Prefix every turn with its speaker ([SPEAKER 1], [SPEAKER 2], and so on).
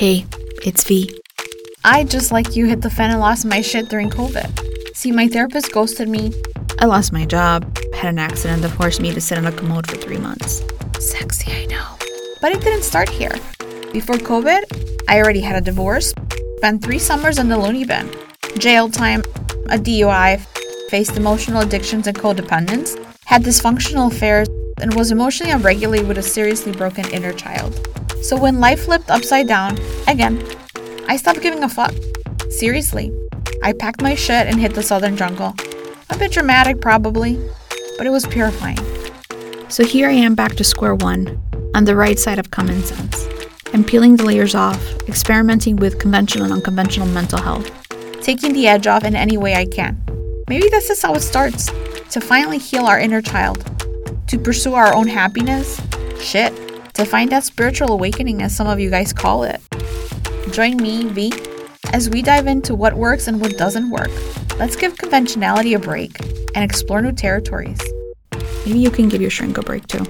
[SPEAKER 1] Hey, it's V.
[SPEAKER 2] I, just like you, hit the fan and lost my shit during COVID. See, my therapist ghosted me.
[SPEAKER 1] I lost my job, had an accident that forced me to sit on a commode for three months.
[SPEAKER 2] Sexy, I know. But it didn't start here. Before COVID, I already had a divorce, spent three summers in the loony bin, jail time, a DUI, faced emotional addictions and codependence, had dysfunctional affairs, and was emotionally unregulated with a seriously broken inner child. So when life flipped upside down, again, I stopped giving a fuck. Seriously. I packed my shit and hit the southern jungle. A bit dramatic, probably, but it was purifying.
[SPEAKER 1] So here I am back to square one, on the right side of common sense. I'm peeling the layers off, experimenting with conventional and unconventional mental health.
[SPEAKER 2] Taking the edge off in any way I can. Maybe this is how it starts to finally heal our inner child, to pursue our own happiness. Shit, to find that spiritual awakening, as some of you guys call it. Join me, V, as we dive into what works and what doesn't work. Let's give conventionality a break and explore new territories.
[SPEAKER 1] Maybe you can give your shrink a break too.